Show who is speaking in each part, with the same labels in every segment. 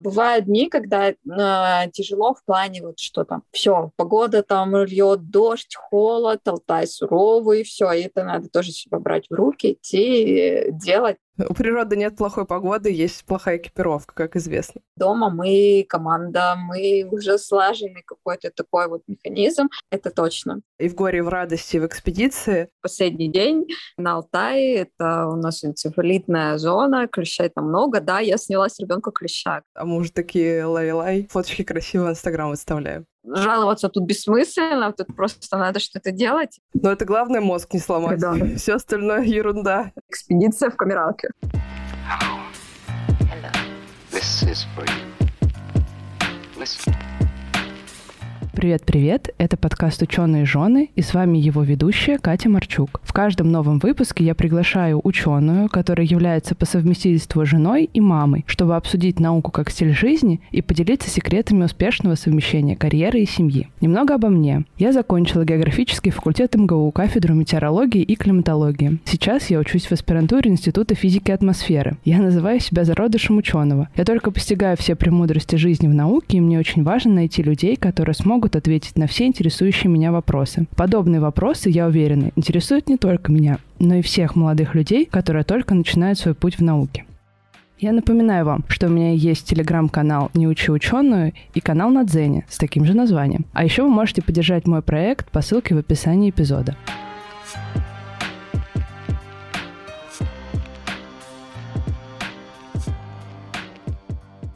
Speaker 1: Бывают дни, когда э, тяжело в плане вот что там, все, погода там льет, дождь, холод, Алтай суровый, все, и это надо тоже себя брать в руки, идти, делать.
Speaker 2: У природы нет плохой погоды, есть плохая экипировка, как известно.
Speaker 1: Дома мы команда, мы уже слаженный какой-то такой вот механизм, это точно.
Speaker 2: И в горе, и в радости, в экспедиции.
Speaker 1: Последний день на Алтае, это у нас энцефалитная зона, клещей там много, да, я снялась ребенка клеща.
Speaker 2: А мы уже такие лай-лай, фоточки красиво в Инстаграм выставляем
Speaker 1: жаловаться тут бессмысленно, тут просто надо что-то делать.
Speaker 2: Но это главное мозг не сломать. Да. Все остальное ерунда.
Speaker 1: Экспедиция в камералке. This is for you.
Speaker 3: Listen. Привет-привет, это подкаст «Ученые жены» и с вами его ведущая Катя Марчук. В каждом новом выпуске я приглашаю ученую, которая является по совместительству женой и мамой, чтобы обсудить науку как стиль жизни и поделиться секретами успешного совмещения карьеры и семьи. Немного обо мне. Я закончила географический факультет МГУ, кафедру метеорологии и климатологии. Сейчас я учусь в аспирантуре Института физики атмосферы. Я называю себя зародышем ученого. Я только постигаю все премудрости жизни в науке, и мне очень важно найти людей, которые смогут смогут ответить на все интересующие меня вопросы. Подобные вопросы, я уверена, интересуют не только меня, но и всех молодых людей, которые только начинают свой путь в науке. Я напоминаю вам, что у меня есть телеграм-канал «Не учи ученую» и канал на Дзене с таким же названием. А еще вы можете поддержать мой проект по ссылке в описании эпизода.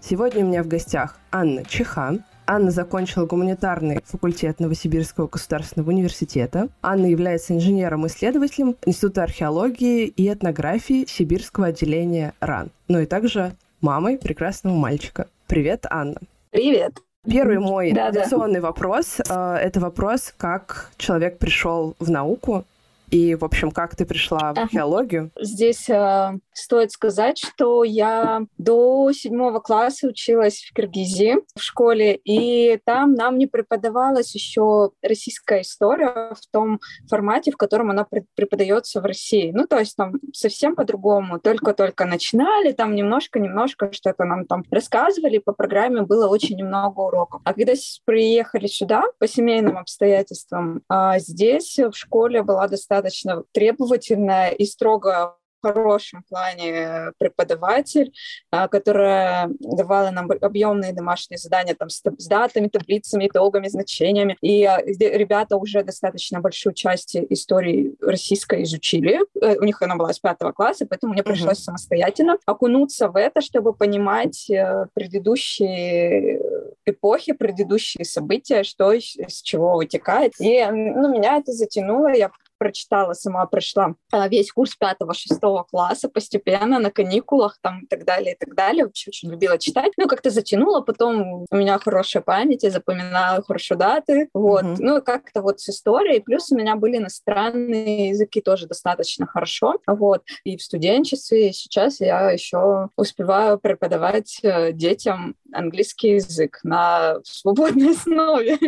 Speaker 2: Сегодня у меня в гостях Анна Чехан, Анна закончила гуманитарный факультет Новосибирского государственного университета. Анна является инженером-исследователем Института археологии и этнографии Сибирского отделения РАН. Ну и также мамой прекрасного мальчика. Привет, Анна.
Speaker 1: Привет.
Speaker 2: Первый мой традиционный вопрос э, это вопрос, как человек пришел в науку и, в общем, как ты пришла в археологию?
Speaker 1: Здесь э, стоит сказать, что я до седьмого класса училась в Киргизии в школе, и там нам не преподавалась еще российская история в том формате, в котором она преподается в России. Ну, то есть там совсем по-другому. Только-только начинали, там немножко-немножко что-то нам там рассказывали, по программе было очень немного уроков. А когда приехали сюда по семейным обстоятельствам, а здесь в школе была достаточно достаточно требовательная и строго хорошем плане преподаватель, а, которая давала нам объемные домашние задания там, с, датами, таблицами, итогами, значениями. И а, ребята уже достаточно большую часть истории российской изучили. Э, у них она была с пятого класса, поэтому мне пришлось uh-huh. самостоятельно окунуться в это, чтобы понимать э, предыдущие эпохи, предыдущие события, что с чего вытекает. И ну, меня это затянуло. Я прочитала, сама прошла а, весь курс пятого-шестого класса постепенно на каникулах там и так далее, и так далее. Очень, очень любила читать. Ну, как-то затянула, потом у меня хорошая память, я запоминала хорошо даты, вот. Mm-hmm. Ну, как-то вот с историей. Плюс у меня были иностранные языки тоже достаточно хорошо, вот. И в студенчестве, и сейчас я еще успеваю преподавать э, детям английский язык на свободной основе,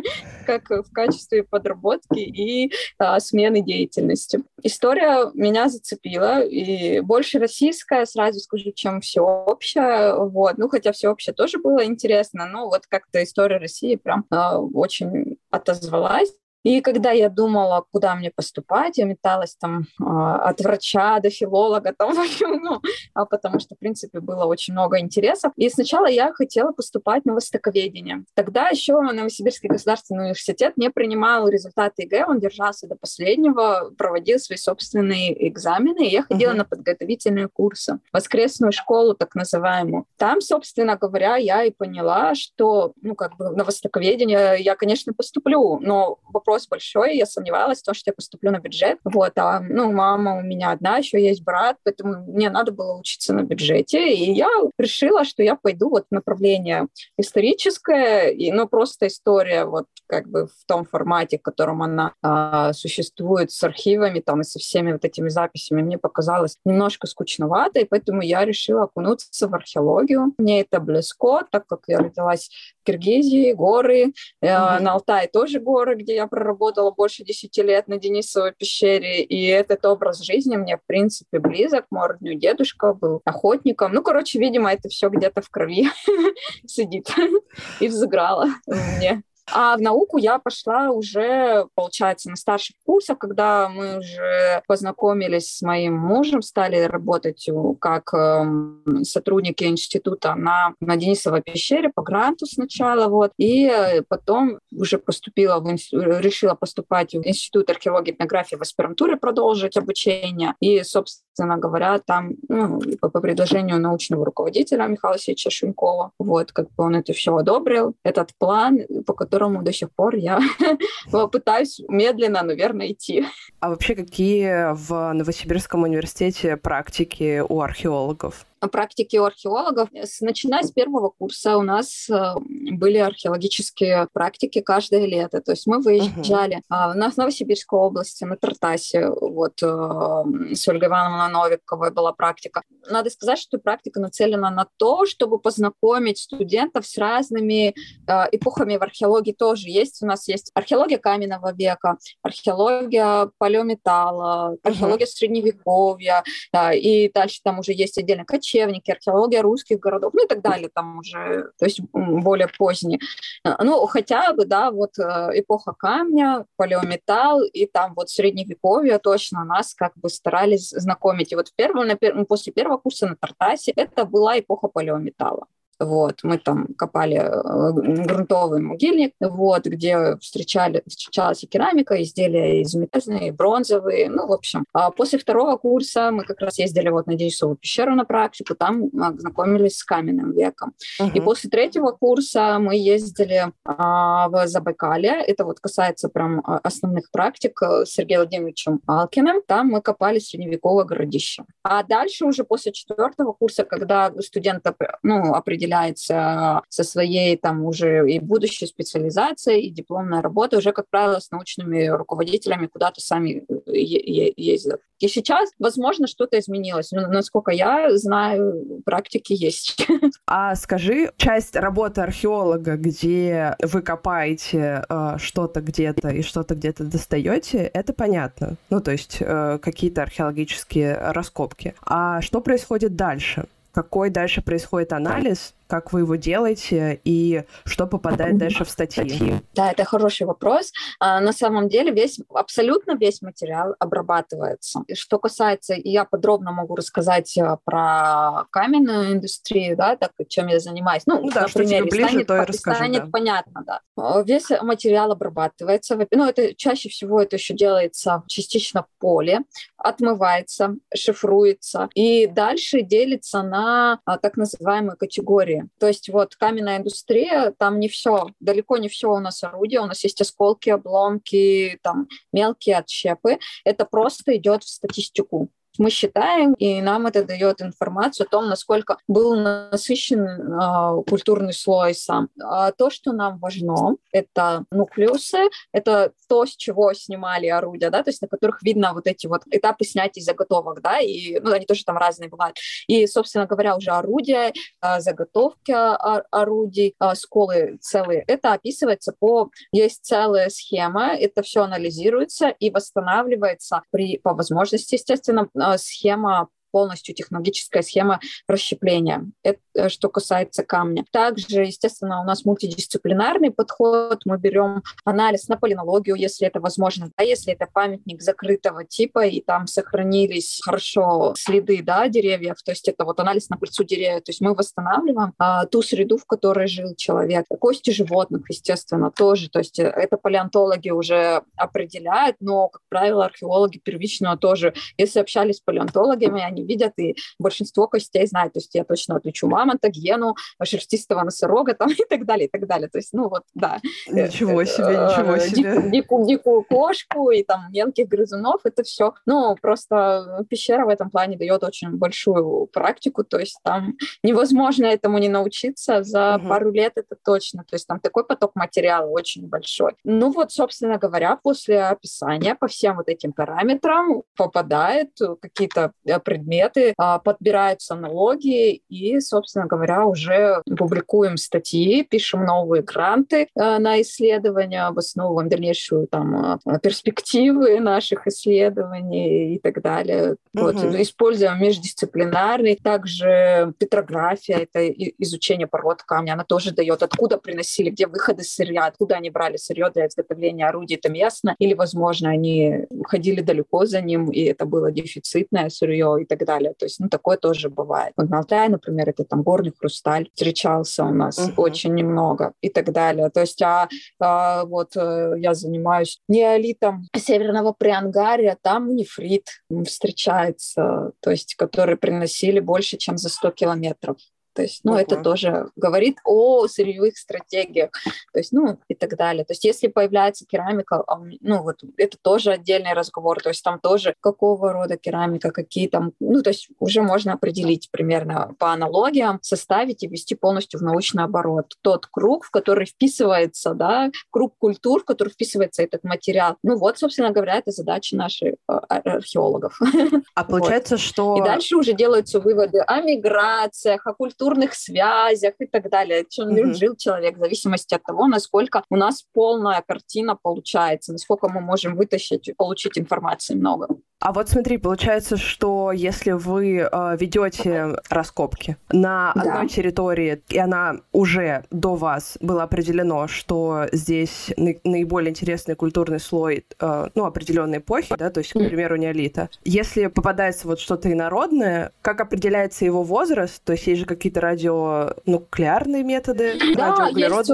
Speaker 1: как в качестве подработки и а, смены деятельности. История меня зацепила, и больше российская, сразу скажу, чем всеобщая, вот, ну, хотя всеобщее тоже было интересно, но вот как-то история России прям а, очень отозвалась. И когда я думала, куда мне поступать, я металась там э, от врача до филолога, там, ну, а потому что, в принципе, было очень много интересов. И сначала я хотела поступать на востоковедение. Тогда еще Новосибирский государственный университет не принимал результаты ЕГЭ, он держался до последнего, проводил свои собственные экзамены, и я ходила uh-huh. на подготовительные курсы, воскресную школу так называемую. Там, собственно говоря, я и поняла, что, ну, как бы на востоковедение я, конечно, поступлю, но вопрос вопрос большой, я сомневалась в том, что я поступлю на бюджет, вот, а, ну, мама у меня одна, еще есть брат, поэтому мне надо было учиться на бюджете, и я решила, что я пойду вот в направление историческое, и, ну, просто история вот как бы в том формате, в котором она а, существует с архивами там и со всеми вот этими записями, мне показалось немножко скучновато, и поэтому я решила окунуться в археологию. Мне это близко, так как я родилась в Киргизии, горы, mm-hmm. на Алтае тоже горы, где я проработала больше 10 лет на Денисовой пещере, и этот образ жизни мне, в принципе, близок. Мой родной дедушка был охотником. Ну, короче, видимо, это все где-то в крови сидит и взыграло мне. А в науку я пошла уже, получается, на старших курсах, когда мы уже познакомились с моим мужем, стали работать как эм, сотрудники института на, на Денисовой пещере по гранту сначала, вот, и потом уже поступила, в инст... решила поступать в Институт археологии и этнографии в аспирантуре, продолжить обучение, и, собственно говоря, там ну, по, предложению научного руководителя Михаила Шунькова, вот, как бы он это все одобрил, этот план, по которому которому до сих пор я пытаюсь медленно, наверное, идти.
Speaker 2: А вообще какие в Новосибирском университете практики у археологов?
Speaker 1: Практики у археологов. Начиная с первого курса у нас э, были археологические практики каждое лето. То есть мы выезжали uh-huh. на Новосибирской области, на Тартасе. Вот э, с Ольгой Ивановной Новиковой была практика. Надо сказать, что практика нацелена на то, чтобы познакомить студентов с разными э, эпохами в археологии тоже есть. У нас есть археология каменного века, археология палеометалла, археология uh-huh. средневековья, и дальше там уже есть отдельно кочевники, археология русских городов, ну и так далее, там уже, то есть более поздние. А, ну, хотя бы, да, вот э, эпоха камня, палеометалл и там вот средневековье точно нас как бы старались знакомить. И вот в первом, на первом, после первого курса на Тартасе это была эпоха палеометалла. Вот, мы там копали э, грунтовый могильник, вот, где встречали, встречалась и керамика, изделия из металлные, бронзовые, ну, в общем. А после второго курса мы как раз ездили вот на Денисову пещеру на практику, там знакомились с каменным веком. Uh-huh. И после третьего курса мы ездили а, в Забайкалье, это вот касается прям а, основных практик э, с Сергеем Владимировичем Алкиным, там мы копали средневековое городище. А дальше уже после четвертого курса, когда студенты, ну, определили определяется со своей там уже и будущей специализацией, и дипломная работа уже, как правило, с научными руководителями куда-то сами ездят. И сейчас, возможно, что-то изменилось. Но, насколько я знаю, практики есть.
Speaker 2: А скажи, часть работы археолога, где вы копаете э, что-то где-то и что-то где-то достаете, это понятно. Ну, то есть э, какие-то археологические раскопки. А что происходит дальше? Какой дальше происходит анализ, как вы его делаете и что попадает дальше в статьи?
Speaker 1: Да, это хороший вопрос. А, на самом деле весь, абсолютно весь материал обрабатывается. Что касается, я подробно могу рассказать а, про каменную индустрию, да, так, чем я занимаюсь. Ну, ну да, что тебе ближе, станет, то и расскажу. Станет да. понятно, да. А, весь материал обрабатывается. Ну, это чаще всего это еще делается частично в поле, отмывается, шифруется и дальше делится на так называемые категории индустрии. То есть вот каменная индустрия, там не все, далеко не все у нас орудия, у нас есть осколки, обломки, там мелкие отщепы. Это просто идет в статистику мы считаем, и нам это дает информацию о том, насколько был насыщен э, культурный слой сам. А то, что нам важно, это нуклеусы, это то, с чего снимали орудия, да, то есть на которых видно вот эти вот этапы снятия заготовок, да, и, ну, они тоже там разные бывают. И, собственно говоря, уже орудия, э, заготовки орудий, э, сколы целые, это описывается по... Есть целая схема, это все анализируется и восстанавливается при, по возможности, естественно, схема полностью технологическая схема расщепления. Это э, что касается камня. Также, естественно, у нас мультидисциплинарный подход. Мы берем анализ на полинологию, если это возможно, да, если это памятник закрытого типа, и там сохранились хорошо следы да, деревьев, то есть это вот анализ на пыльцу деревьев. То есть мы восстанавливаем а, ту среду, в которой жил человек. Кости животных, естественно, тоже. То есть это палеонтологи уже определяют, но, как правило, археологи первичного тоже. Если общались с палеонтологами, они видят, и большинство костей знают. То есть я точно отличу мамонта, гену, шерстистого носорога там, и так далее, и так далее. То есть, ну вот, да.
Speaker 2: Ничего э, себе, ничего себе.
Speaker 1: Дикую, дикую, кошку и там мелких грызунов, это все. Ну, просто пещера в этом плане дает очень большую практику, то есть там невозможно этому не научиться за угу. пару лет, это точно. То есть там такой поток материала очень большой. Ну вот, собственно говоря, после описания по всем вот этим параметрам попадает какие-то предметы, предметы, а, подбираются налоги и, собственно говоря, уже публикуем статьи, пишем новые гранты а, на исследования, обосновываем дальнейшую там перспективы наших исследований и так далее. Угу. Вот, используем междисциплинарный, также петрография, это изучение пород камня, она тоже дает, откуда приносили, где выходы сырья, откуда они брали сырье для изготовления орудий, это местно, или, возможно, они ходили далеко за ним, и это было дефицитное сырье и так далее. То есть, ну, такое тоже бывает. Вот на Алтае, например, это там горный хрусталь встречался у нас uh-huh. очень немного и так далее. То есть, а, а вот э, я занимаюсь неолитом Северного Приангария, там нефрит встречается, то есть, который приносили больше, чем за 100 километров. То есть, ну, uh-huh. это тоже говорит о сырьевых стратегиях, то есть, ну, и так далее. То есть, если появляется керамика, а ну, вот это тоже отдельный разговор, то есть, там тоже какого рода керамика, какие там, ну, то есть, уже можно определить примерно по аналогиям, составить и ввести полностью в научный оборот тот круг, в который вписывается, да, круг культур, в который вписывается этот материал. Ну, вот, собственно говоря, это задача наших а, археологов.
Speaker 2: А получается, вот. что...
Speaker 1: И дальше уже делаются выводы о миграциях, о культуре, культурных связях и так далее. Чем mm-hmm. жил человек, в зависимости от того, насколько у нас полная картина получается, насколько мы можем вытащить, получить информации много.
Speaker 2: А вот смотри, получается, что если вы э, ведете раскопки на да. одной территории, и она уже до вас было определено, что здесь на- наиболее интересный культурный слой, э, ну, определенной эпохи, да, то есть, к примеру, неолита. Если попадается вот что-то инородное, как определяется его возраст? То есть есть же какие-то радионуклеарные методы,
Speaker 1: да, есть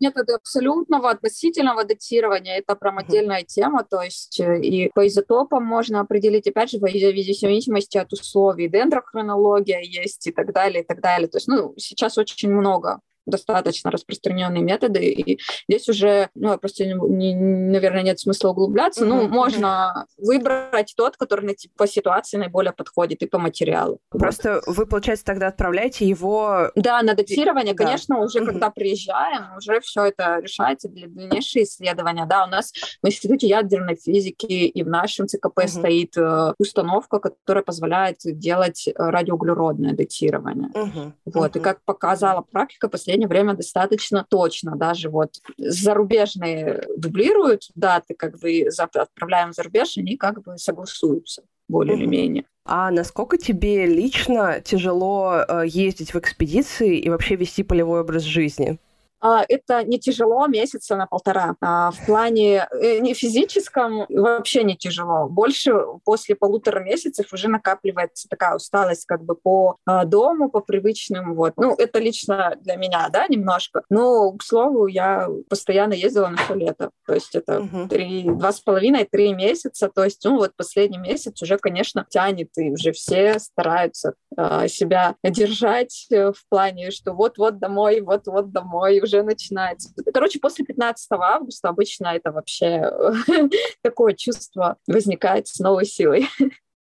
Speaker 1: методы абсолютного относительного датирования. Это прям отдельная тема, то есть э, и по изотопам можно определить, опять же, в зависимости от условий. Дендрохронология есть и так далее, и так далее. То есть, ну, сейчас очень много достаточно распространенные методы, и здесь уже, ну, просто, не, наверное, нет смысла углубляться, mm-hmm. ну, можно выбрать тот, который по ситуации наиболее подходит и по материалу.
Speaker 2: Просто вот. вы, получается, тогда отправляете его...
Speaker 1: Да, на датирование, да. конечно, уже mm-hmm. когда приезжаем, уже все это решается для дальнейшего исследования. Да, у нас в Институте ядерной физики и в нашем ЦКП mm-hmm. стоит э, установка, которая позволяет делать радиоуглеродное датирование. Mm-hmm. Вот, mm-hmm. и как показала практика, последние последнее время достаточно точно. Даже вот зарубежные дублируют даты, как бы отправляем за рубеж, они как бы согласуются более или менее.
Speaker 2: А насколько тебе лично тяжело э, ездить в экспедиции и вообще вести полевой образ жизни?
Speaker 1: А, это не тяжело месяца на полтора. А, в плане э, не физическом вообще не тяжело. Больше после полутора месяцев уже накапливается такая усталость как бы по а, дому, по привычным. Вот. Ну, это лично для меня, да, немножко. Но, к слову, я постоянно ездила на все лето. То есть это три, два с половиной, три месяца. То есть, ну, вот последний месяц уже, конечно, тянет, и уже все стараются себя держать э, в плане, что вот-вот домой, вот-вот домой, уже начинается. Короче, после 15 августа обычно это вообще такое чувство возникает с новой силой.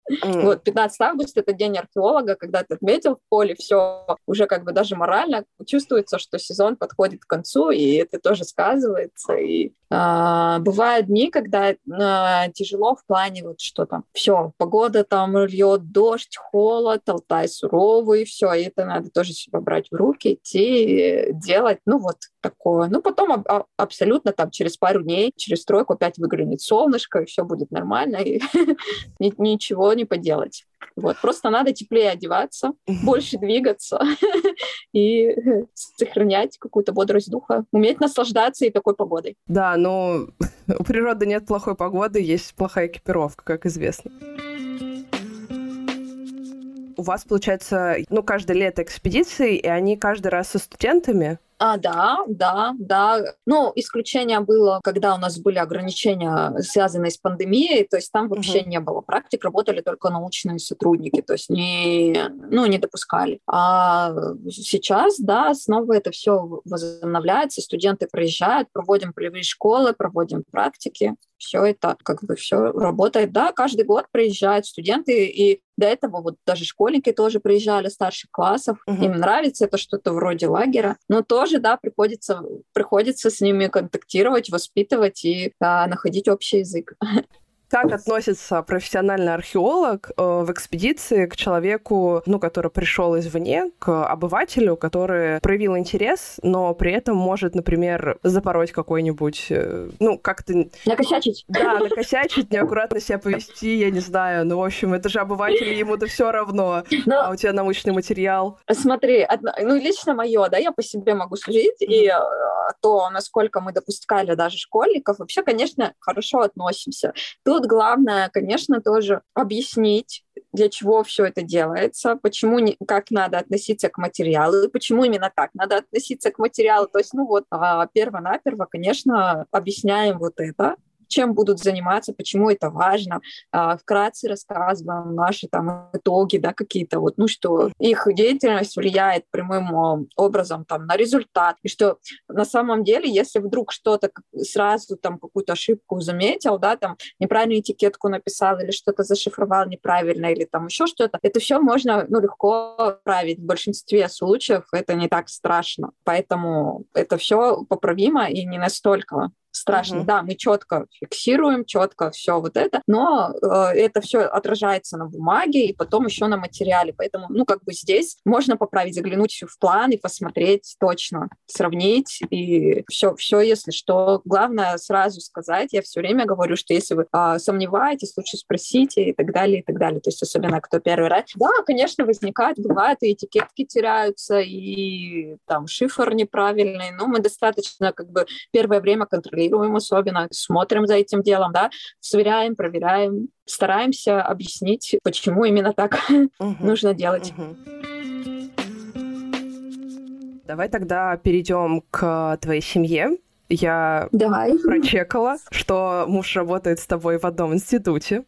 Speaker 1: Mm. Вот, 15 августа — это день археолога, когда ты отметил в поле, все уже как бы даже морально чувствуется, что сезон подходит к концу, и это тоже сказывается. И бывают дни, когда а, тяжело в плане вот что там, все, погода там льет, дождь, холод, Алтай суровый, все, и это надо тоже себя брать в руки, идти, делать, ну вот такое. Ну потом а, а, абсолютно там через пару дней, через тройку опять выглянет солнышко, и все будет нормально, и ничего не поделать. Вот, просто надо теплее одеваться, больше двигаться и сохранять какую-то бодрость духа, уметь наслаждаться и такой погодой.
Speaker 2: Да, но у природы нет плохой погоды, есть плохая экипировка, как известно у вас, получается, ну, каждое лето экспедиции, и они каждый раз со студентами?
Speaker 1: А, да, да, да. Ну, исключение было, когда у нас были ограничения, связанные с пандемией, то есть там вообще угу. не было практик, работали только научные сотрудники, то есть не, ну, не допускали. А сейчас, да, снова это все возобновляется, студенты приезжают, проводим полевые школы, проводим практики, все это как бы все работает. Да, каждый год приезжают студенты, и до этого вот даже школьники тоже приезжали старших классов. Угу. Им нравится это что-то вроде лагеря, но тоже, да, приходится, приходится с ними контактировать, воспитывать и да, находить общий язык.
Speaker 2: Как относится профессиональный археолог э, в экспедиции к человеку, ну, который пришел извне, к обывателю, который проявил интерес, но при этом может, например, запороть какой-нибудь, э, ну, как-то...
Speaker 1: Накосячить.
Speaker 2: Да, накосячить, неаккуратно себя повести, я не знаю. Ну, в общем, это же обыватель, ему-то все равно. Но... А у тебя научный материал.
Speaker 1: Смотри, одно... ну, лично мое, да, я по себе могу судить, mm-hmm. и то, насколько мы допускали даже школьников, вообще, конечно, хорошо относимся. Тут главное, конечно, тоже объяснить, для чего все это делается, почему, не, как надо относиться к материалу, и почему именно так надо относиться к материалу. То есть, ну вот, а, перво-наперво, конечно, объясняем вот это, чем будут заниматься, почему это важно. А, вкратце рассказываем наши там итоги, да, какие-то вот, ну, что их деятельность влияет прямым а, образом там на результат, и что на самом деле, если вдруг что-то сразу там какую-то ошибку заметил, да, там неправильную этикетку написал или что-то зашифровал неправильно или там еще что-то, это все можно, ну, легко править. В большинстве случаев это не так страшно. Поэтому это все поправимо и не настолько страшно. Угу. Да, мы четко фиксируем, четко все вот это, но э, это все отражается на бумаге и потом еще на материале. Поэтому, ну, как бы здесь можно поправить, заглянуть в план и посмотреть точно, сравнить и все, все, если что. Главное сразу сказать, я все время говорю, что если вы э, сомневаетесь, лучше спросите и так далее, и так далее. То есть особенно кто первый раз. Да, конечно, возникает, бывает, и этикетки теряются, и там шифр неправильный, но мы достаточно как бы первое время контролируем контролируем особенно, смотрим за этим делом, да, сверяем, проверяем, стараемся объяснить, почему именно так угу. нужно делать. Угу.
Speaker 2: Давай тогда перейдем к твоей семье. Я
Speaker 1: Давай.
Speaker 2: прочекала, что муж работает с тобой в одном институте.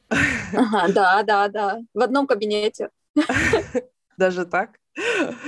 Speaker 1: Ага, да, да, да. В одном кабинете.
Speaker 2: Даже так?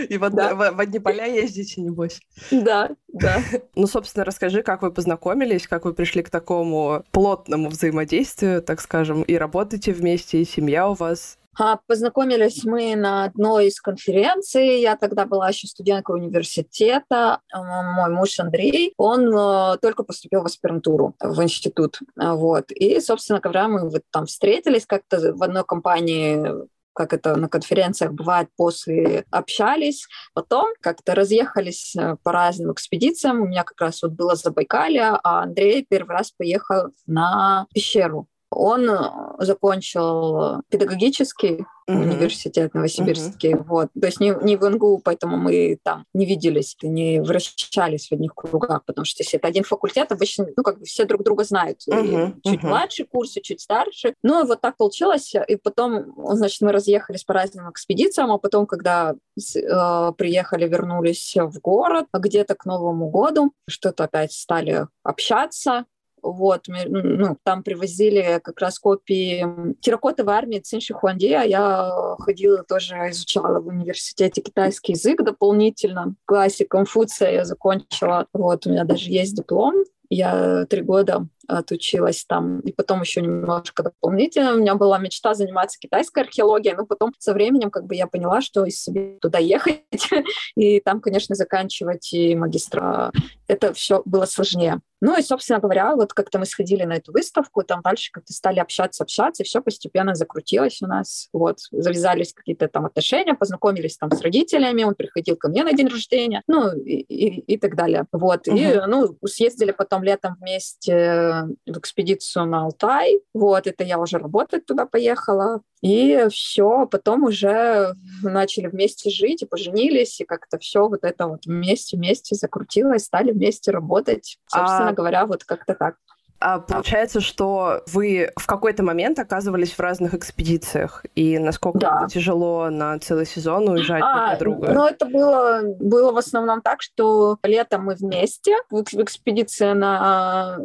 Speaker 2: И в, да. в, в одни поля ездите, небось?
Speaker 1: Да, да.
Speaker 2: Ну, собственно, расскажи, как вы познакомились, как вы пришли к такому плотному взаимодействию, так скажем, и работаете вместе, и семья у вас.
Speaker 1: А, познакомились мы на одной из конференций. Я тогда была еще студенткой университета. Мой муж Андрей, он э, только поступил в аспирантуру в институт. Вот. И, собственно говоря, мы вот там встретились как-то в одной компании как это на конференциях бывает, после общались. Потом как-то разъехались э, по разным экспедициям. У меня как раз вот было Забайкалье, а Андрей первый раз поехал на пещеру. Он э, закончил педагогический mm-hmm. университет Новосибирский. Mm-hmm. Вот. То есть не, не в НГУ, поэтому мы там не виделись, не вращались в одних кругах, потому что если это один факультет, обычно ну, как бы все друг друга знают. Mm-hmm. чуть mm-hmm. младший курсы, чуть старше. Ну, и вот так получилось. И потом, значит, мы разъехались по разным экспедициям, а потом, когда э, приехали, вернулись в город, где-то к Новому году, что-то опять стали общаться, вот, ну, там привозили как раз копии терракотовой армии Цинши Хуандея. Я ходила тоже, изучала в университете китайский язык дополнительно. В классе Конфуция я закончила. Вот, у меня даже есть диплом. Я три года отучилась там, и потом еще немножко дополнительно. У меня была мечта заниматься китайской археологией, но потом со временем как бы я поняла, что из себе туда ехать и там, конечно, заканчивать и магистра, это все было сложнее. Ну и, собственно говоря, вот как-то мы сходили на эту выставку, там дальше как-то стали общаться, общаться, и все постепенно закрутилось у нас. Вот, завязались какие-то там отношения, познакомились там с родителями, он приходил ко мне на день рождения, ну и, и, и так далее. Вот, uh-huh. и, ну, съездили потом летом вместе в экспедицию на Алтай. Вот, это я уже работать туда поехала. И все, потом уже начали вместе жить и поженились, и как-то все вот это вот вместе-вместе закрутилось, стали вместе работать. Собственно а... говоря, вот как-то так.
Speaker 2: А получается, что вы в какой-то момент оказывались в разных экспедициях, и насколько да. тяжело на целый сезон уезжать а, друг от друга?
Speaker 1: Ну, это было, было в основном так, что летом мы вместе в, экспедиции на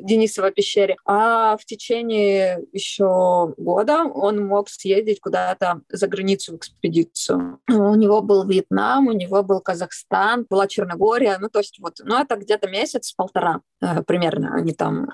Speaker 1: Денисово пещере, а в течение еще года он мог съездить куда-то за границу в экспедицию. У него был Вьетнам, у него был Казахстан, была Черногория, ну, то есть вот, ну, это где-то месяц-полтора э, примерно они там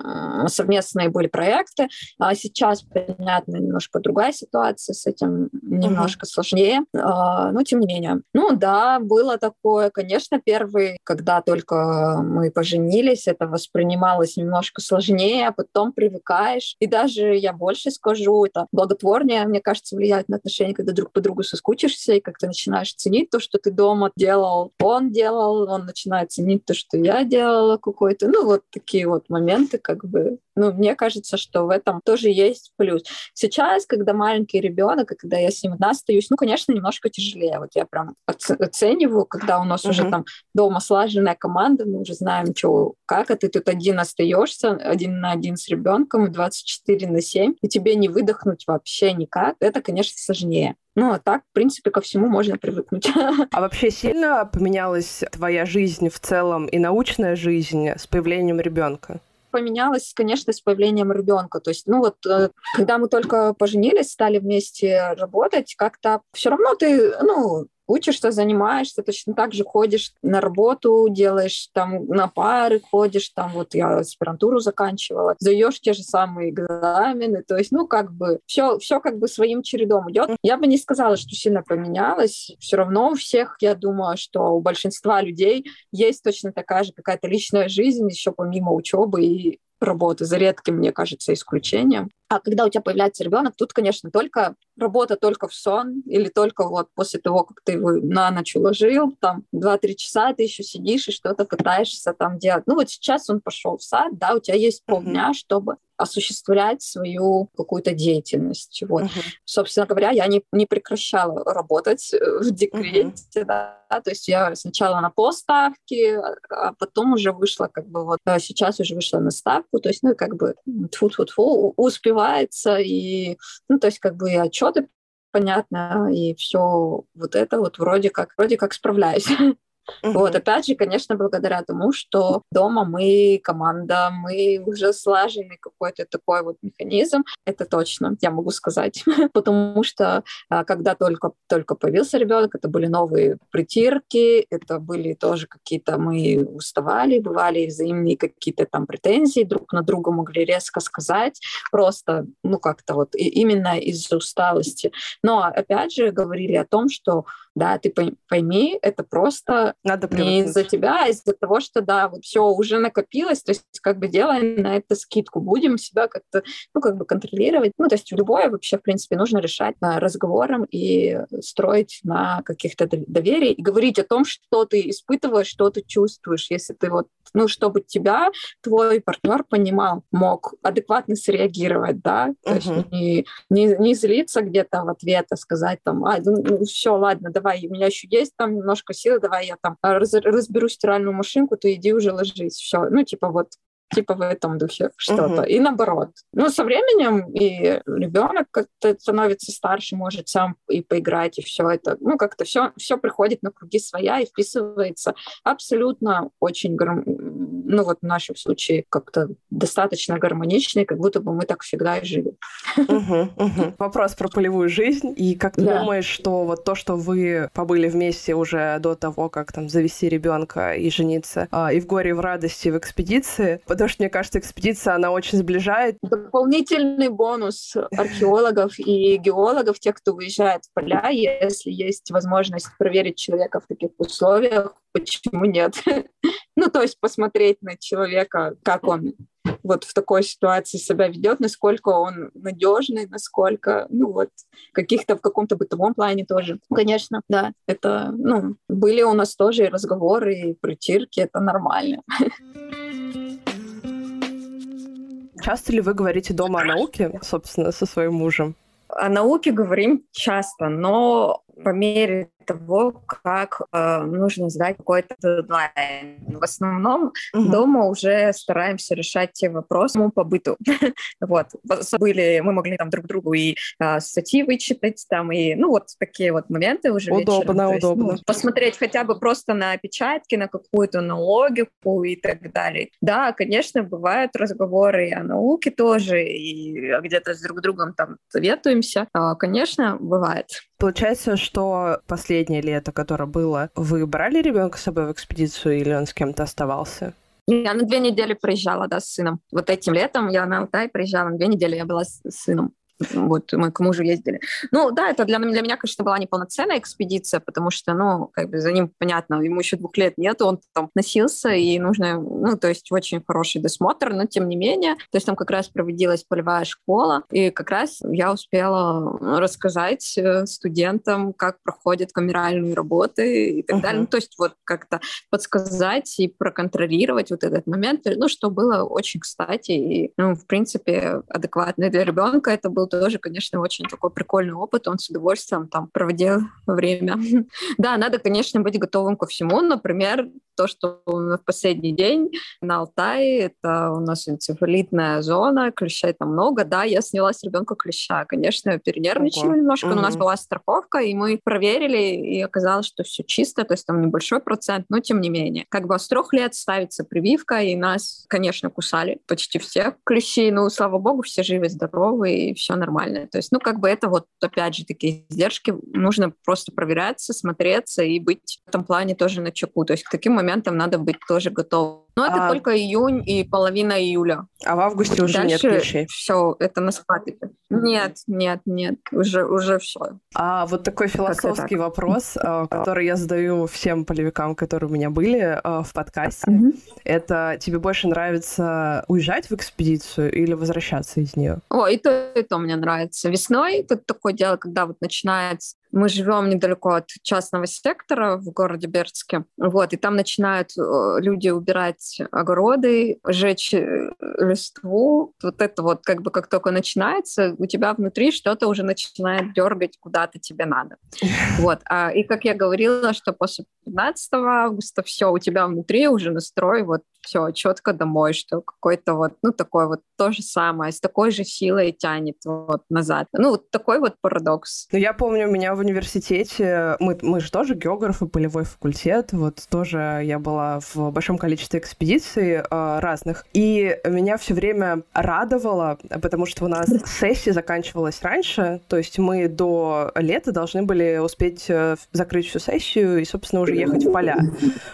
Speaker 1: совместные были проекты. А сейчас, понятно, немножко другая ситуация с этим, немножко uh-huh. сложнее, а, но тем не менее. Ну да, было такое. Конечно, первый, когда только мы поженились, это воспринималось немножко сложнее, а потом привыкаешь. И даже я больше скажу, это благотворнее, мне кажется, влияет на отношения, когда друг по другу соскучишься и как-то начинаешь ценить то, что ты дома делал, он делал, он начинает ценить то, что я делала какой-то. Ну, вот такие вот моменты, как бы ну, мне кажется, что в этом тоже есть плюс. Сейчас, когда маленький ребенок, и когда я с ним одна остаюсь, ну, конечно, немножко тяжелее. Вот я прям оцениваю, когда у нас uh-huh. уже там дома слаженная команда, мы уже знаем, что как, а ты тут один остаешься, один на один с ребенком, 24 на 7, и тебе не выдохнуть вообще никак. Это, конечно, сложнее. Ну, а так, в принципе, ко всему можно привыкнуть.
Speaker 2: А вообще сильно поменялась твоя жизнь в целом и научная жизнь с появлением ребенка?
Speaker 1: Поменялось, конечно, с появлением ребенка. То есть, ну вот, э, когда мы только поженились, стали вместе работать, как-то все равно ты, ну, учишься, занимаешься, точно так же ходишь на работу, делаешь там на пары, ходишь там, вот я аспирантуру заканчивала, заешь те же самые экзамены, то есть, ну, как бы все, все как бы своим чередом идет. Я бы не сказала, что сильно поменялось, все равно у всех, я думаю, что у большинства людей есть точно такая же какая-то личная жизнь еще помимо учебы и работы, за редким, мне кажется, исключением. А когда у тебя появляется ребенок, тут, конечно, только работа только в сон или только вот после того, как ты его на ночь уложил, там 2-3 часа ты еще сидишь и что-то пытаешься там делать. Ну вот сейчас он пошел в сад, да, у тебя есть полдня, чтобы осуществлять свою какую-то деятельность. Вот. Uh-huh. Собственно говоря, я не, не прекращала работать э, в декрете, uh-huh. да, то есть я сначала на полставки, а, а потом уже вышла как бы вот, а сейчас уже вышла на ставку, то есть, ну, как бы тьфу-тьфу-тьфу, успевается, и, ну, то есть, как бы и отчеты понятно, и все вот это вот вроде как, вроде как справляюсь. Uh-huh. Вот, опять же, конечно, благодаря тому, что дома мы команда, мы уже слаженный какой-то такой вот механизм, это точно, я могу сказать, потому что а, когда только, только появился ребенок, это были новые притирки, это были тоже какие-то, мы уставали, бывали взаимные какие-то там претензии, друг на друга могли резко сказать, просто, ну, как-то вот именно из-за усталости. Но, опять же, говорили о том, что да, ты пойми, это просто Надо не из-за тебя, а из-за того, что, да, вот все уже накопилось, то есть как бы делаем на это скидку, будем себя как-то, ну, как бы контролировать. Ну, то есть любое вообще, в принципе, нужно решать на разговором и строить на каких-то доверии и говорить о том, что ты испытываешь, что ты чувствуешь, если ты вот, ну, чтобы тебя твой партнер понимал, мог адекватно среагировать, да, то uh-huh. есть не, не, не злиться где-то в ответ, а сказать там, а, ну, ну все, ладно, давай у меня еще есть там немножко силы, давай я там раз, разберу стиральную машинку, то иди уже ложись. Все. Ну, типа вот типа в этом духе что-то. Uh-huh. И наоборот. Ну, со временем и ребенок как-то становится старше, может сам и поиграть, и все это. Ну, как-то все, все приходит на круги своя и вписывается абсолютно очень, гарм... ну, вот в нашем случае как-то достаточно гармонично, как будто бы мы так всегда и жили.
Speaker 2: Вопрос про полевую жизнь. И как ты да. думаешь, что вот то, что вы побыли вместе уже до того, как там завести ребенка и жениться, а, и в горе, и в радости в экспедиции, потому что, мне кажется, экспедиция, она очень сближает.
Speaker 1: Дополнительный бонус археологов и геологов, тех, кто выезжает в поля, если есть возможность проверить человека в таких условиях, почему нет? ну, то есть посмотреть на человека, как он вот в такой ситуации себя ведет, насколько он надежный, насколько, ну вот, каких-то в каком-то бытовом плане тоже. Конечно, да, это, ну, были у нас тоже и разговоры, и притирки, это нормально.
Speaker 2: Часто ли вы говорите дома о науке, собственно, со своим мужем?
Speaker 1: О науке говорим часто, но по мере того, как э, нужно сдать какой-то дедлайн. В основном угу. дома уже стараемся решать те вопросы по быту. вот. Были, мы могли там друг другу и э, статьи вычитать, там, и, ну, вот такие вот моменты уже
Speaker 2: Удобно,
Speaker 1: вечером.
Speaker 2: удобно.
Speaker 1: Есть, ну, посмотреть хотя бы просто на опечатки, на какую-то на логику и так далее. Да, конечно, бывают разговоры о науке тоже, и где-то с друг другом там советуемся. А, конечно, бывает.
Speaker 2: Получается, что последнее лето, которое было, вы брали ребенка с собой в экспедицию или он с кем-то оставался?
Speaker 1: Я на две недели приезжала, да, с сыном. Вот этим летом я на Алтай приезжала, на две недели я была с сыном. Вот мы к мужу ездили. Ну да, это для, для меня, конечно, была неполноценная экспедиция, потому что, ну, как бы за ним, понятно, ему еще двух лет нет, он там носился, и нужно, ну, то есть очень хороший досмотр, но тем не менее, то есть там как раз проводилась полевая школа, и как раз я успела рассказать э, студентам, как проходят камеральные работы и так uh-huh. далее. Ну, то есть вот как-то подсказать и проконтролировать вот этот момент, ну, что было очень кстати и, ну, в принципе, адекватно для ребенка. Это был тоже, конечно, очень такой прикольный опыт. Он с удовольствием там проводил время. Да, надо, конечно, быть готовым ко всему. Например, то, что в последний день на Алтае, это у нас энцефалитная зона, клещей там много. Да, я сняла с ребенка клеща. Конечно, перенервничали Ого. немножко, но у нас была страховка, и мы проверили, и оказалось, что все чисто, то есть там небольшой процент, но тем не менее. Как бы с трех лет ставится прививка, и нас, конечно, кусали почти все клещи. Ну, слава богу, все живы, здоровы, и все нормально. То есть, ну, как бы это вот, опять же, такие издержки. Нужно просто проверяться, смотреться и быть в этом плане тоже на чеку. То есть к таким моментам надо быть тоже готовым. Но это а... только июнь и половина июля.
Speaker 2: А в августе уже Дальше нет клещей?
Speaker 1: все, это на спадке. Нет, нет, нет, уже, уже все.
Speaker 2: А вот такой философский вопрос, а, который я задаю всем полевикам, которые у меня были а, в подкасте. Угу. Это тебе больше нравится уезжать в экспедицию или возвращаться из нее?
Speaker 1: О, и то, и то мне нравится. Весной тут такое дело, когда вот начинается мы живем недалеко от частного сектора в городе Бердске, вот, и там начинают э, люди убирать огороды, жечь э, листву. Вот это вот как бы как только начинается, у тебя внутри что-то уже начинает дергать, куда-то тебе надо. Вот. А, и как я говорила, что после 15 августа все, у тебя внутри уже настрой вот все четко домой, что какой-то вот, ну, такой вот то же самое, с такой же силой тянет вот назад. Ну, вот такой вот парадокс.
Speaker 2: Ну, я помню, у меня в университете, мы, мы же тоже географы, полевой факультет, вот тоже я была в большом количестве экспедиций э, разных, и меня все время радовало, потому что у нас сессия заканчивалась раньше, то есть мы до лета должны были успеть э, закрыть всю сессию и, собственно, уже ехать в поля.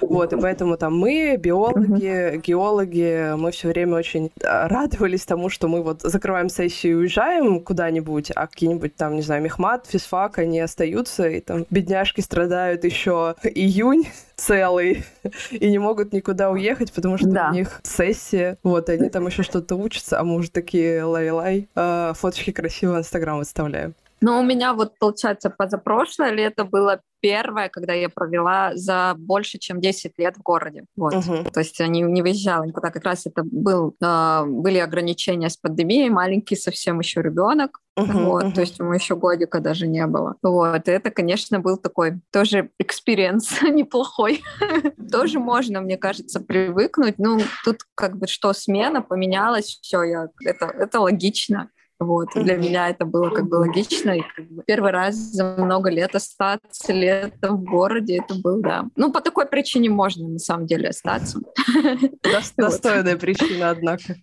Speaker 2: Вот, и поэтому там мы, биологи, геологи, мы все время очень э, радовались тому, что мы вот закрываем сессию и уезжаем куда-нибудь, а какие-нибудь там, не знаю, мехмат, физфак, они остаются, и там бедняжки страдают еще июнь целый и не могут никуда уехать, потому что да. у них сессия, вот, и они там еще что-то учатся, а мы уже такие лай-лай, э, фоточки красиво в Инстаграм выставляем.
Speaker 1: Ну, у меня вот, получается, позапрошлое лето было первое, когда я провела за больше, чем 10 лет в городе. Вот. Uh-huh. То есть я не, не выезжала никуда. Как раз это был, э, были ограничения с пандемией, маленький совсем еще ребенок. Uh-huh, вот, uh-huh. то есть ему еще годика даже не было. Вот, и это, конечно, был такой тоже experience неплохой. тоже можно, мне кажется, привыкнуть. Ну, тут как бы что, смена поменялась, все, я, это, это логично. Вот. Для меня это было как бы логично. И как бы первый раз за много лет остаться летом в городе, это был, да. Ну, по такой причине можно на самом деле остаться.
Speaker 2: Достойная причина, однако.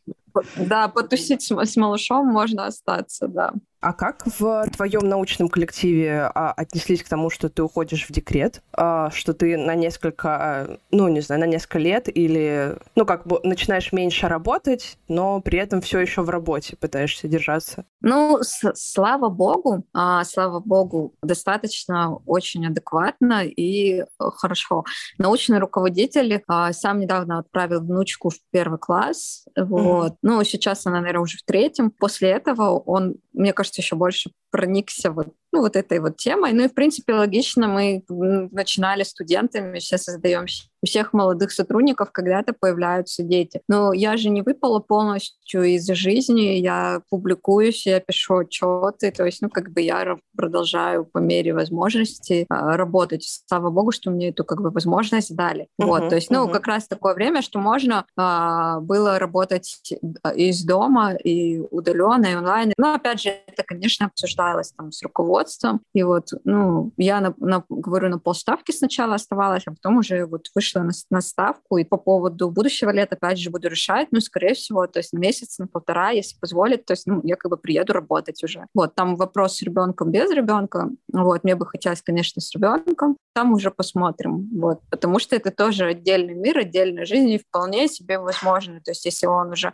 Speaker 1: Да, потусить с малышом можно остаться, да.
Speaker 2: А как в твоем научном коллективе а, отнеслись к тому, что ты уходишь в декрет, а, что ты на несколько, ну не знаю, на несколько лет или, ну как бы начинаешь меньше работать, но при этом все еще в работе пытаешься держаться?
Speaker 1: Ну, слава богу, а, слава богу, достаточно очень адекватно и хорошо. Научный руководитель а, сам недавно отправил внучку в первый класс, вот. Mm-hmm. Ну сейчас она, наверное, уже в третьем. После этого он, мне кажется, еще больше проникся вот, ну, вот этой вот темой. Ну и, в принципе, логично, мы начинали студентами, сейчас создаем у всех молодых сотрудников когда-то появляются дети. Но я же не выпала полностью из жизни, я публикуюсь, я пишу отчеты, то есть, ну, как бы я продолжаю по мере возможности а, работать. Слава богу, что мне эту как бы возможность дали. Uh-huh, вот, то есть, ну, uh-huh. как раз такое время, что можно а, было работать из дома и удаленно, и онлайн. Но, опять же, это, конечно, обсуждалось там с руководством, руководством. И вот, ну, я, на, на, говорю, на полставки сначала оставалась, а потом уже вот вышла на, на ставку. И по поводу будущего лета, опять же, буду решать, ну, скорее всего, то есть на месяц, на полтора, если позволит, то есть, ну, я как бы приеду работать уже. Вот, там вопрос с ребенком, без ребенка. Вот, мне бы хотелось, конечно, с ребенком. Там уже посмотрим. Вот, потому что это тоже отдельный мир, отдельная жизнь, и вполне себе возможно. То есть, если он уже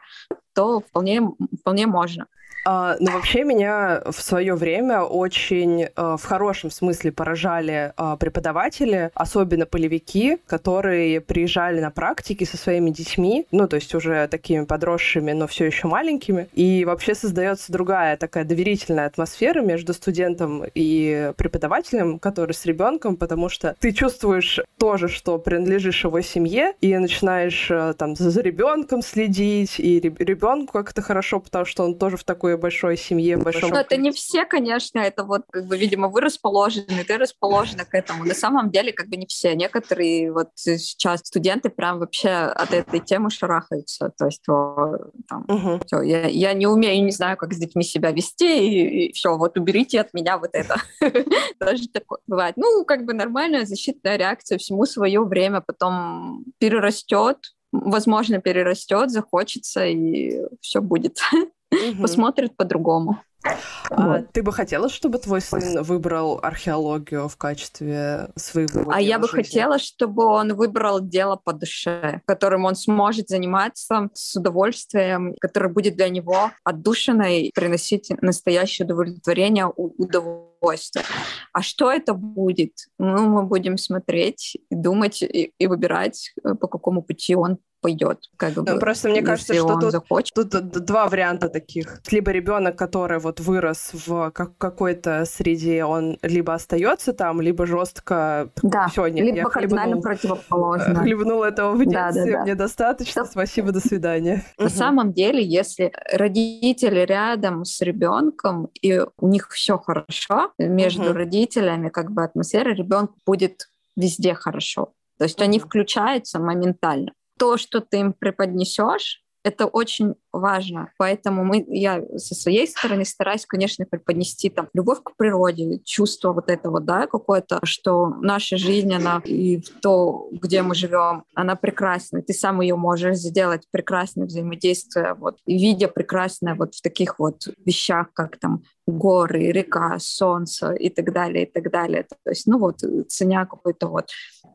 Speaker 1: то вполне, вполне можно.
Speaker 2: А, ну, вообще меня в свое время очень а, в хорошем смысле поражали а, преподаватели, особенно полевики, которые приезжали на практики со своими детьми, ну, то есть уже такими подросшими, но все еще маленькими. И вообще создается другая такая доверительная атмосфера между студентом и преподавателем, который с ребенком, потому что ты чувствуешь тоже, что принадлежишь его семье, и начинаешь там за ребенком следить, и ребенку как-то хорошо, потому что он тоже в такой большой семье, большом...
Speaker 1: Ну, это не все, конечно, это вот, как бы, видимо, вы расположены, ты расположена к этому. На самом деле, как бы не все. Некоторые вот сейчас студенты прям вообще от этой темы шарахаются. То есть, там, угу. все, я, я не умею, не знаю, как с детьми себя вести, и, и все, вот уберите от меня вот это. Даже такое бывает. Ну, как бы нормальная защитная реакция, всему свое время потом перерастет, возможно, перерастет, захочется, и все будет. Угу. Посмотрит по-другому.
Speaker 2: А вот. ты бы хотела, чтобы твой сын выбрал археологию в качестве своего?
Speaker 1: А я бы
Speaker 2: жизни?
Speaker 1: хотела, чтобы он выбрал дело по душе, которым он сможет заниматься с удовольствием, которое будет для него отдушиной, приносить настоящее удовлетворение, удовольствие. А что это будет? Ну, мы будем смотреть, и думать и, и выбирать, э, по какому пути он пойдет. Как
Speaker 2: ну, бы, просто мне кажется, что тут, захочет. тут два варианта таких. Либо ребенок, который вот вырос в как какой-то среде, он либо остается там, либо жестко
Speaker 1: да,
Speaker 2: все,
Speaker 1: нет, либо я кардинально хлебнул, противоположно.
Speaker 2: Хлебнул этого в детстве, да, да, да. мне достаточно, да. спасибо, до свидания.
Speaker 1: На самом деле, если родители рядом с ребенком, и у них все хорошо, между родителями как бы атмосфера, ребенку будет везде хорошо. То есть они включаются моментально то, что ты им преподнесешь, это очень важно. Поэтому мы, я со своей стороны стараюсь, конечно, преподнести там любовь к природе, чувство вот этого, да, какое-то, что наша жизнь, она и то, где мы живем, она прекрасна. Ты сам ее можешь сделать прекрасное взаимодействие, вот, видя прекрасное вот в таких вот вещах, как там горы, река, солнце и так далее, и так далее. То есть, ну вот, ценя какой-то вот,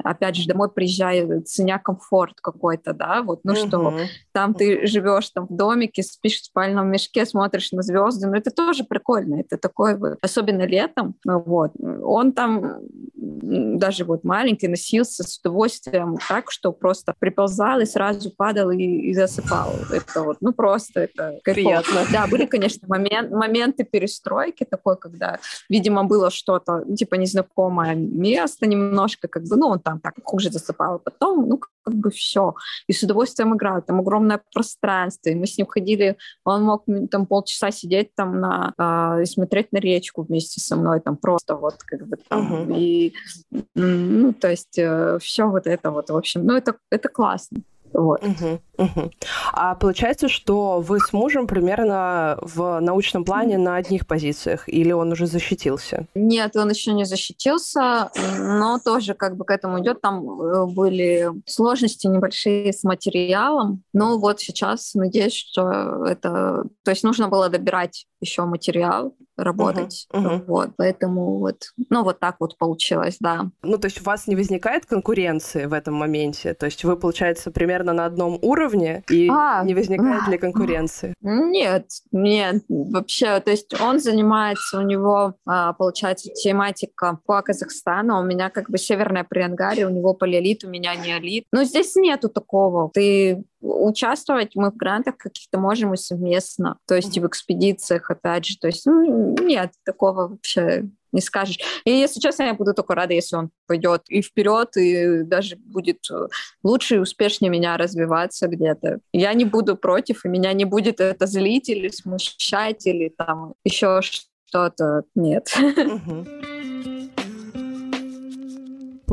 Speaker 1: опять же, домой приезжаю, ценя комфорт какой-то, да, вот, ну uh-huh. что, там ты живешь там в домике, спишь в спальном мешке, смотришь на звезды, ну это тоже прикольно, это такое особенно летом, ну вот, он там даже вот маленький носился с удовольствием так, что просто приползал и сразу падал и, и засыпал. Это вот, ну просто это
Speaker 2: приятно.
Speaker 1: Да, были, конечно, момент, моменты перестройки такой, когда, видимо, было что-то типа незнакомое место немножко, как бы, ну он там так хуже засыпал, а потом, ну как бы все. И с удовольствием играл. Там огромное пространство. И мы с ним ходили, он мог там полчаса сидеть там на, э, и смотреть на речку вместе со мной, там просто вот как бы там. Uh-huh. И, ну, то есть э, все вот это вот, в общем, ну, это, это классно. Вот.
Speaker 2: Угу, угу. А получается, что вы с мужем примерно в научном плане на одних позициях, или он уже защитился?
Speaker 1: Нет, он еще не защитился, но тоже как бы к этому идет. Там э, были сложности небольшие с материалом, но вот сейчас надеюсь, что это... То есть нужно было добирать еще материал, работать. Uh-huh, uh-huh. Вот, поэтому вот, ну вот так вот получилось, да.
Speaker 2: Ну, то есть у вас не возникает конкуренции в этом моменте? То есть вы, получается, примерно на одном уровне, и а, не возникает ли конкуренции?
Speaker 1: Нет, нет, вообще, то есть он занимается, у него, а, получается, тематика по Казахстану, а у меня как бы Северная Приангария, у него палеолит, у меня неолит. Но здесь нету такого. Ты участвовать мы в грантах каких-то можем и совместно, то есть и в экспедициях, опять же, то есть ну, нет, такого вообще не скажешь. И если честно, я буду только рада, если он пойдет и вперед, и даже будет лучше и успешнее меня развиваться где-то. Я не буду против, и меня не будет это злить или смущать, или там еще что-то. Нет.
Speaker 2: Uh-huh.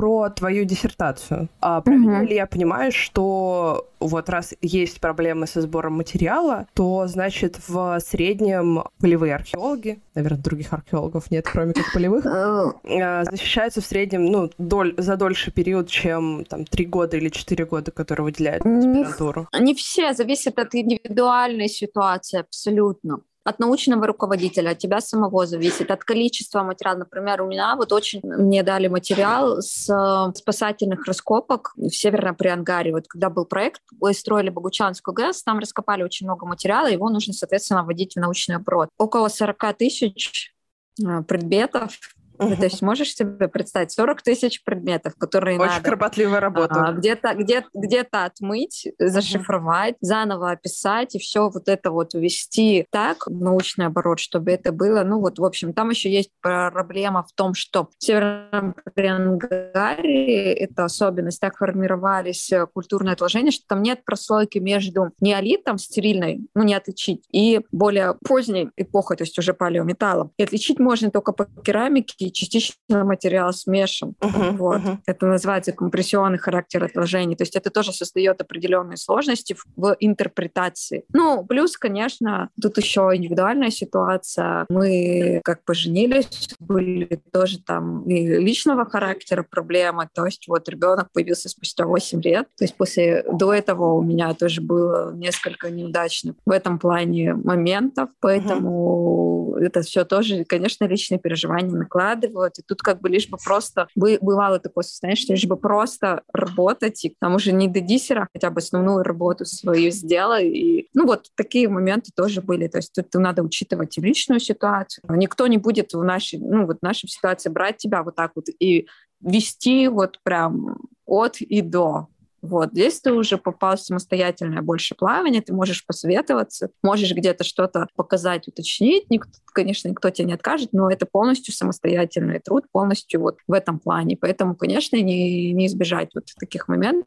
Speaker 2: Про твою диссертацию. А правильно угу. ли я понимаю, что вот раз есть проблемы со сбором материала, то, значит, в среднем полевые археологи, наверное, других археологов нет, кроме как полевых, э. Э, защищаются в среднем, ну, доль, за дольше период, чем там три года или четыре года, которые выделяют аспирантуру.
Speaker 1: Не все, зависит от индивидуальной ситуации абсолютно от научного руководителя, от тебя самого зависит, от количества материала. Например, у меня вот очень мне дали материал с э, спасательных раскопок в Северном Приангаре. Вот когда был проект, строили Богучанскую ГЭС, там раскопали очень много материала, его нужно, соответственно, вводить в научный оборот. Около 40 тысяч э, предметов Uh-huh. То есть можешь себе представить 40 тысяч предметов, которые
Speaker 2: Очень
Speaker 1: надо...
Speaker 2: кропотливая работа.
Speaker 1: А, где-то, где, где-то отмыть, зашифровать, uh-huh. заново описать и все вот это вот ввести так в научный оборот, чтобы это было, ну вот, в общем, там еще есть проблема в том, что в Северном Пренгаре это особенность, так формировались э, культурные отложения, что там нет прослойки между неолитом стерильной, ну не отличить, и более поздней эпохой, то есть уже палеометаллом. И отличить можно только по керамике частично материал смешан. Uh-huh, вот. uh-huh. Это называется компрессионный характер отложений. То есть это тоже создает определенные сложности в, в интерпретации. Ну, плюс, конечно, тут еще индивидуальная ситуация. Мы как поженились, были тоже там и личного характера проблемы. То есть вот ребенок появился спустя 8 лет. То есть после до этого у меня тоже было несколько неудачных в этом плане моментов. Поэтому uh-huh. это все тоже, конечно, личные переживания накладывают вкладывают, и тут как бы лишь бы просто... Бывало такое состояние, что лишь бы просто работать, и к тому же не до диссера, хотя бы основную работу свою сделай. И, ну вот такие моменты тоже были. То есть тут надо учитывать и личную ситуацию. Никто не будет в нашей, ну вот нашей ситуации брать тебя вот так вот и вести вот прям от и до. Вот здесь ты уже попал в самостоятельное больше плавание, ты можешь посоветоваться, можешь где-то что-то показать, уточнить. Никто, конечно, никто тебе не откажет, но это полностью самостоятельный труд, полностью вот в этом плане. Поэтому, конечно, не, не избежать вот таких моментов.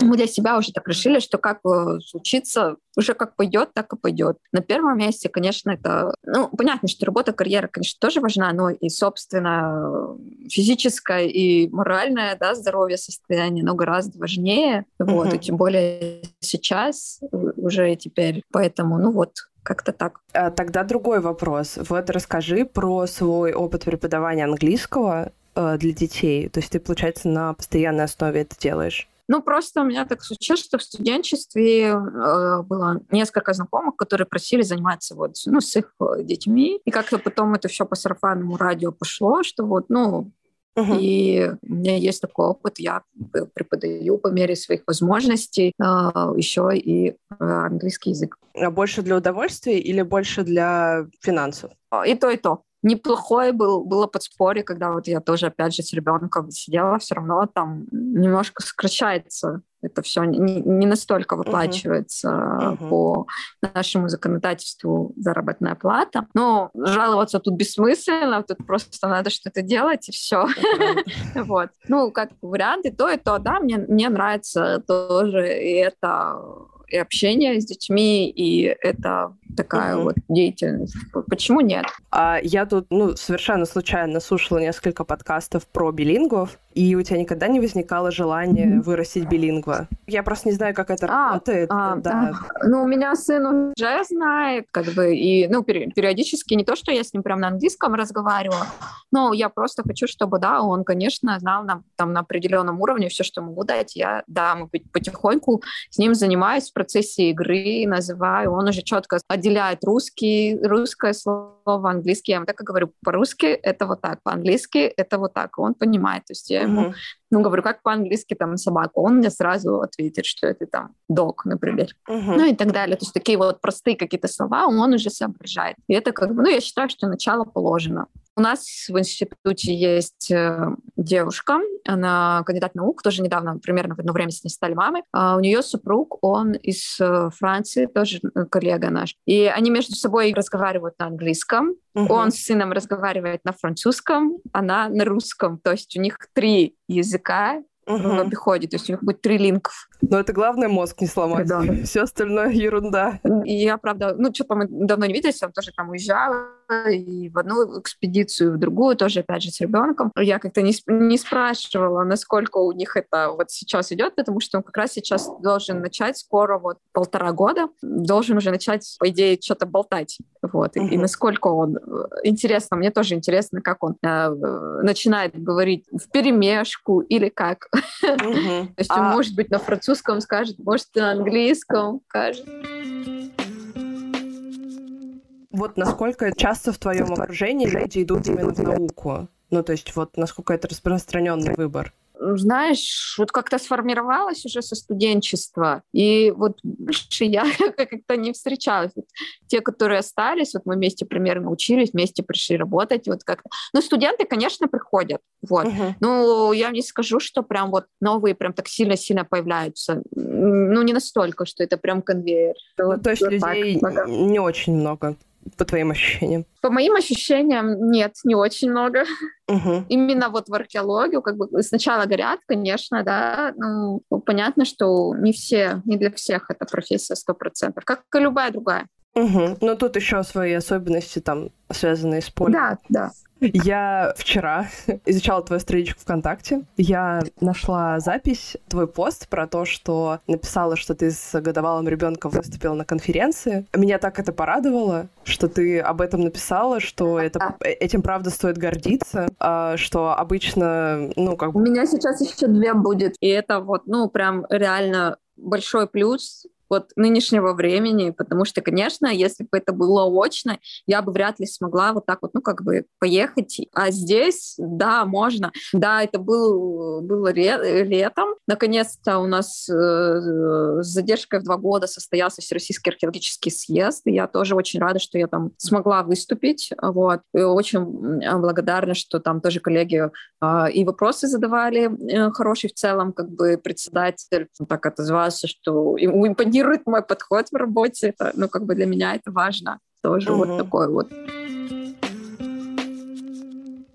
Speaker 1: Мы для себя уже так решили, что как э, случится, уже как пойдет, так и пойдет. На первом месте, конечно, это, ну, понятно, что работа, карьера, конечно, тоже важна, но и, собственно, физическое и моральное, да, здоровье, состояние, но гораздо важнее, вот, и тем более сейчас уже теперь, поэтому, ну вот, как-то так.
Speaker 2: А, тогда другой вопрос. Вот расскажи про свой опыт преподавания английского э, для детей. То есть ты, получается, на постоянной основе это делаешь?
Speaker 1: Ну, просто у меня так случилось, что в студенчестве э, было несколько знакомых, которые просили заниматься вот, ну, с их э, детьми. И как-то потом это все по сарафанному радио пошло, что вот, ну, Uh-huh. И у меня есть такой опыт, я преподаю по мере своих возможностей э, еще и э, английский язык.
Speaker 2: А больше для удовольствия или больше для финансов?
Speaker 1: И то, и то неплохое был, было подспорье, когда вот я тоже, опять же, с ребенком сидела, все равно там немножко сокращается это все не, не настолько выплачивается uh-huh. по нашему законодательству заработная плата. Но жаловаться тут бессмысленно, тут просто надо что-то делать, и все. Uh-huh. вот. Ну, как варианты, то и то, да, мне, мне нравится тоже и это и общение с детьми, и это такая угу. вот деятельность. Почему нет?
Speaker 2: А я тут, ну, совершенно случайно слушала несколько подкастов про билингвов, и у тебя никогда не возникало желания вырастить билингва? Я просто не знаю, как это а, работает. А, да.
Speaker 1: а, ну, у меня сын уже знает, как бы, и, ну, периодически не то, что я с ним прям на английском разговаривала, но я просто хочу, чтобы, да, он, конечно, знал на, там на определенном уровне все, что могу дать. Я, да, мы потихоньку с ним занимаюсь процессе игры, называю, он уже четко отделяет русский, русское слово, английский. Я ему так и говорю, по-русски это вот так, по-английски это вот так. Он понимает, то есть я ему, uh-huh. ну, говорю, как по-английски там собака, он мне сразу ответит, что это там дог, например, uh-huh. ну и так далее. То есть такие вот простые какие-то слова он уже соображает. И это как бы, ну, я считаю, что начало положено. У нас в институте есть э, девушка, она кандидат наук, тоже недавно, примерно в одно время с ней стали мамой. А у нее супруг, он из э, Франции, тоже э, коллега наш. И они между собой разговаривают на английском. Uh-huh. Он с сыном разговаривает на французском, она на русском. То есть у них три языка uh-huh. в обиходе, то есть у них будет три лингв.
Speaker 2: Но это главное мозг не сломать. Да. Все остальное ерунда.
Speaker 1: И я, правда, ну, что-то мы давно не виделись, я тоже там уезжала и в одну экспедицию, и в другую, тоже, опять же, с ребенком. Я как-то не, не спрашивала, насколько у них это вот сейчас идет, потому что он как раз сейчас должен начать скоро, вот полтора года, должен уже начать, по идее, что-то болтать. Вот. Uh-huh. И, и насколько он... Э, интересно, мне тоже интересно, как он э, начинает говорить в перемешку или как. То есть он, а... может быть, на французском скажет, может, на английском скажет.
Speaker 2: Вот насколько часто в твоем окружении люди идут именно в науку? Ну, то есть вот насколько это распространенный выбор?
Speaker 1: Знаешь, вот как-то сформировалась уже со студенчества, и вот больше я как-то не встречалась. Вот те, которые остались, вот мы вместе примерно учились, вместе пришли работать, вот как-то. Ну, студенты, конечно, приходят, вот. Uh-huh. Ну, я не скажу, что прям вот новые прям так сильно-сильно появляются. Ну, не настолько, что это прям конвейер.
Speaker 2: Ну, вот, то есть вот людей так, не очень много по твоим ощущениям?
Speaker 1: По моим ощущениям, нет, не очень много. Угу. Именно вот в археологию, как бы сначала горят, конечно, да, ну, понятно, что не все, не для всех эта профессия сто процентов, как и любая другая.
Speaker 2: Угу. Но тут еще свои особенности там связанные с полем.
Speaker 1: Да, да.
Speaker 2: Я вчера изучала твою страничку ВКонтакте. Я нашла запись, твой пост про то, что написала, что ты с годовалым ребенком выступила на конференции. Меня так это порадовало, что ты об этом написала, что это, этим правда стоит гордиться, а, что обычно, ну, как
Speaker 1: бы... У меня сейчас еще две будет, и это вот, ну, прям реально большой плюс вот нынешнего времени, потому что, конечно, если бы это было очно, я бы вряд ли смогла вот так вот, ну, как бы поехать. А здесь, да, можно. Да, это был, было летом. Наконец-то у нас э, с задержкой в два года состоялся Всероссийский археологический съезд, и я тоже очень рада, что я там смогла выступить. Вот. И очень благодарна, что там тоже коллеги э, и вопросы задавали э, хороший в целом, как бы председатель так отозвался, что ему импонирует мотивирует мой подход в работе. Это, ну, как бы для меня это важно. Тоже угу. вот такой вот.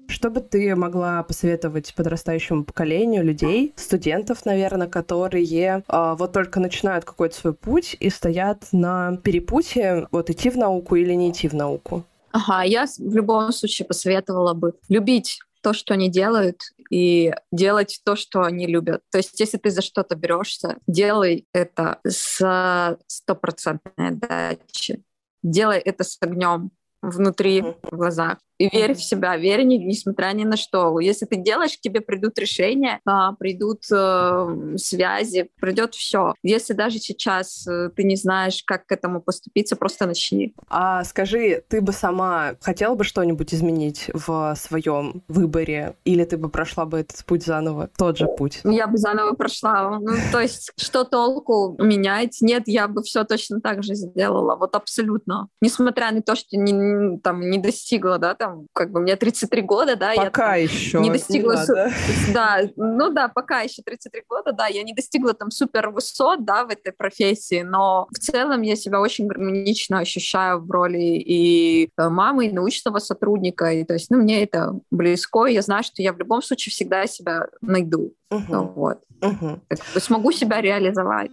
Speaker 2: Что бы ты могла посоветовать подрастающему поколению людей, студентов, наверное, которые э, вот только начинают какой-то свой путь и стоят на перепутье, вот идти в науку или не идти в науку?
Speaker 1: Ага, я в любом случае посоветовала бы любить то, что они делают, и делать то, что они любят. То есть, если ты за что-то берешься, делай это с стопроцентной отдачей. Делай это с огнем внутри, в глазах и верь в себя, верь не, несмотря ни на что. Если ты делаешь, к тебе придут решения, а, придут э, связи, придет все. Если даже сейчас э, ты не знаешь, как к этому поступиться, просто начни.
Speaker 2: А скажи, ты бы сама хотела бы что-нибудь изменить в своем выборе, или ты бы прошла бы этот путь заново, тот же путь?
Speaker 1: Я бы заново прошла. Ну, то есть, что толку менять? Нет, я бы все точно так же сделала, вот абсолютно. Несмотря на то, что не, там, не достигла, да, там, там, как бы мне 33 года, да,
Speaker 2: пока
Speaker 1: я
Speaker 2: еще
Speaker 1: не достигла, не су... да, ну да, пока еще 33 года, да, я не достигла там супер высот, да, в этой профессии, но в целом я себя очень гармонично ощущаю в роли и э, мамы, и научного сотрудника, и то есть, ну, мне это близко, и я знаю, что я в любом случае всегда себя найду, uh-huh. вот, uh-huh. смогу себя реализовать.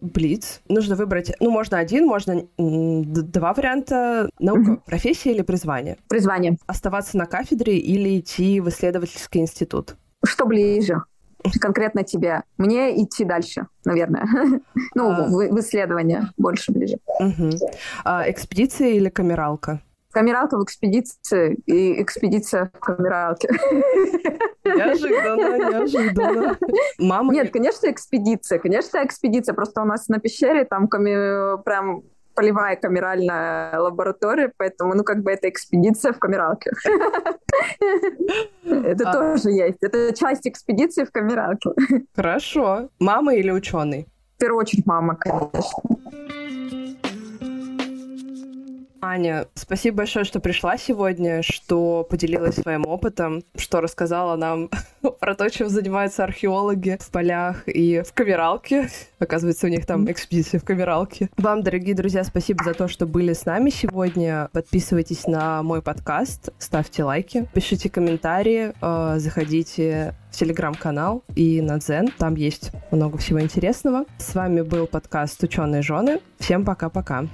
Speaker 2: Блиц. Нужно выбрать, ну, можно один, можно два варианта. Наука, угу. профессия или призвание?
Speaker 1: Призвание.
Speaker 2: Оставаться на кафедре или идти в исследовательский институт?
Speaker 1: Что ближе? конкретно тебе. Мне идти дальше, наверное. ну, а... в, исследование больше ближе.
Speaker 2: А, экспедиция или камералка?
Speaker 1: Камералка в экспедиции и экспедиция в камералке.
Speaker 2: Неожиданно, неожиданно.
Speaker 1: Мама... Нет, конечно, экспедиция. Конечно, экспедиция. Просто у нас на пещере там прям полевая камеральная лаборатория, поэтому, ну, как бы это экспедиция в камералке. Это а. тоже есть. Это часть экспедиции в камералке.
Speaker 2: Хорошо. Мама или ученый?
Speaker 1: В первую очередь мама, конечно.
Speaker 2: Аня, спасибо большое, что пришла сегодня, что поделилась своим опытом, что рассказала нам про то, чем занимаются археологи в полях и в Камералке. Оказывается, у них там экспедиция в Камералке. Вам, дорогие друзья, спасибо за то, что были с нами сегодня. Подписывайтесь на мой подкаст, ставьте лайки, пишите комментарии, э, заходите в телеграм-канал и на Дзен. Там есть много всего интересного. С вами был подкаст «Ученые жены». Всем пока-пока.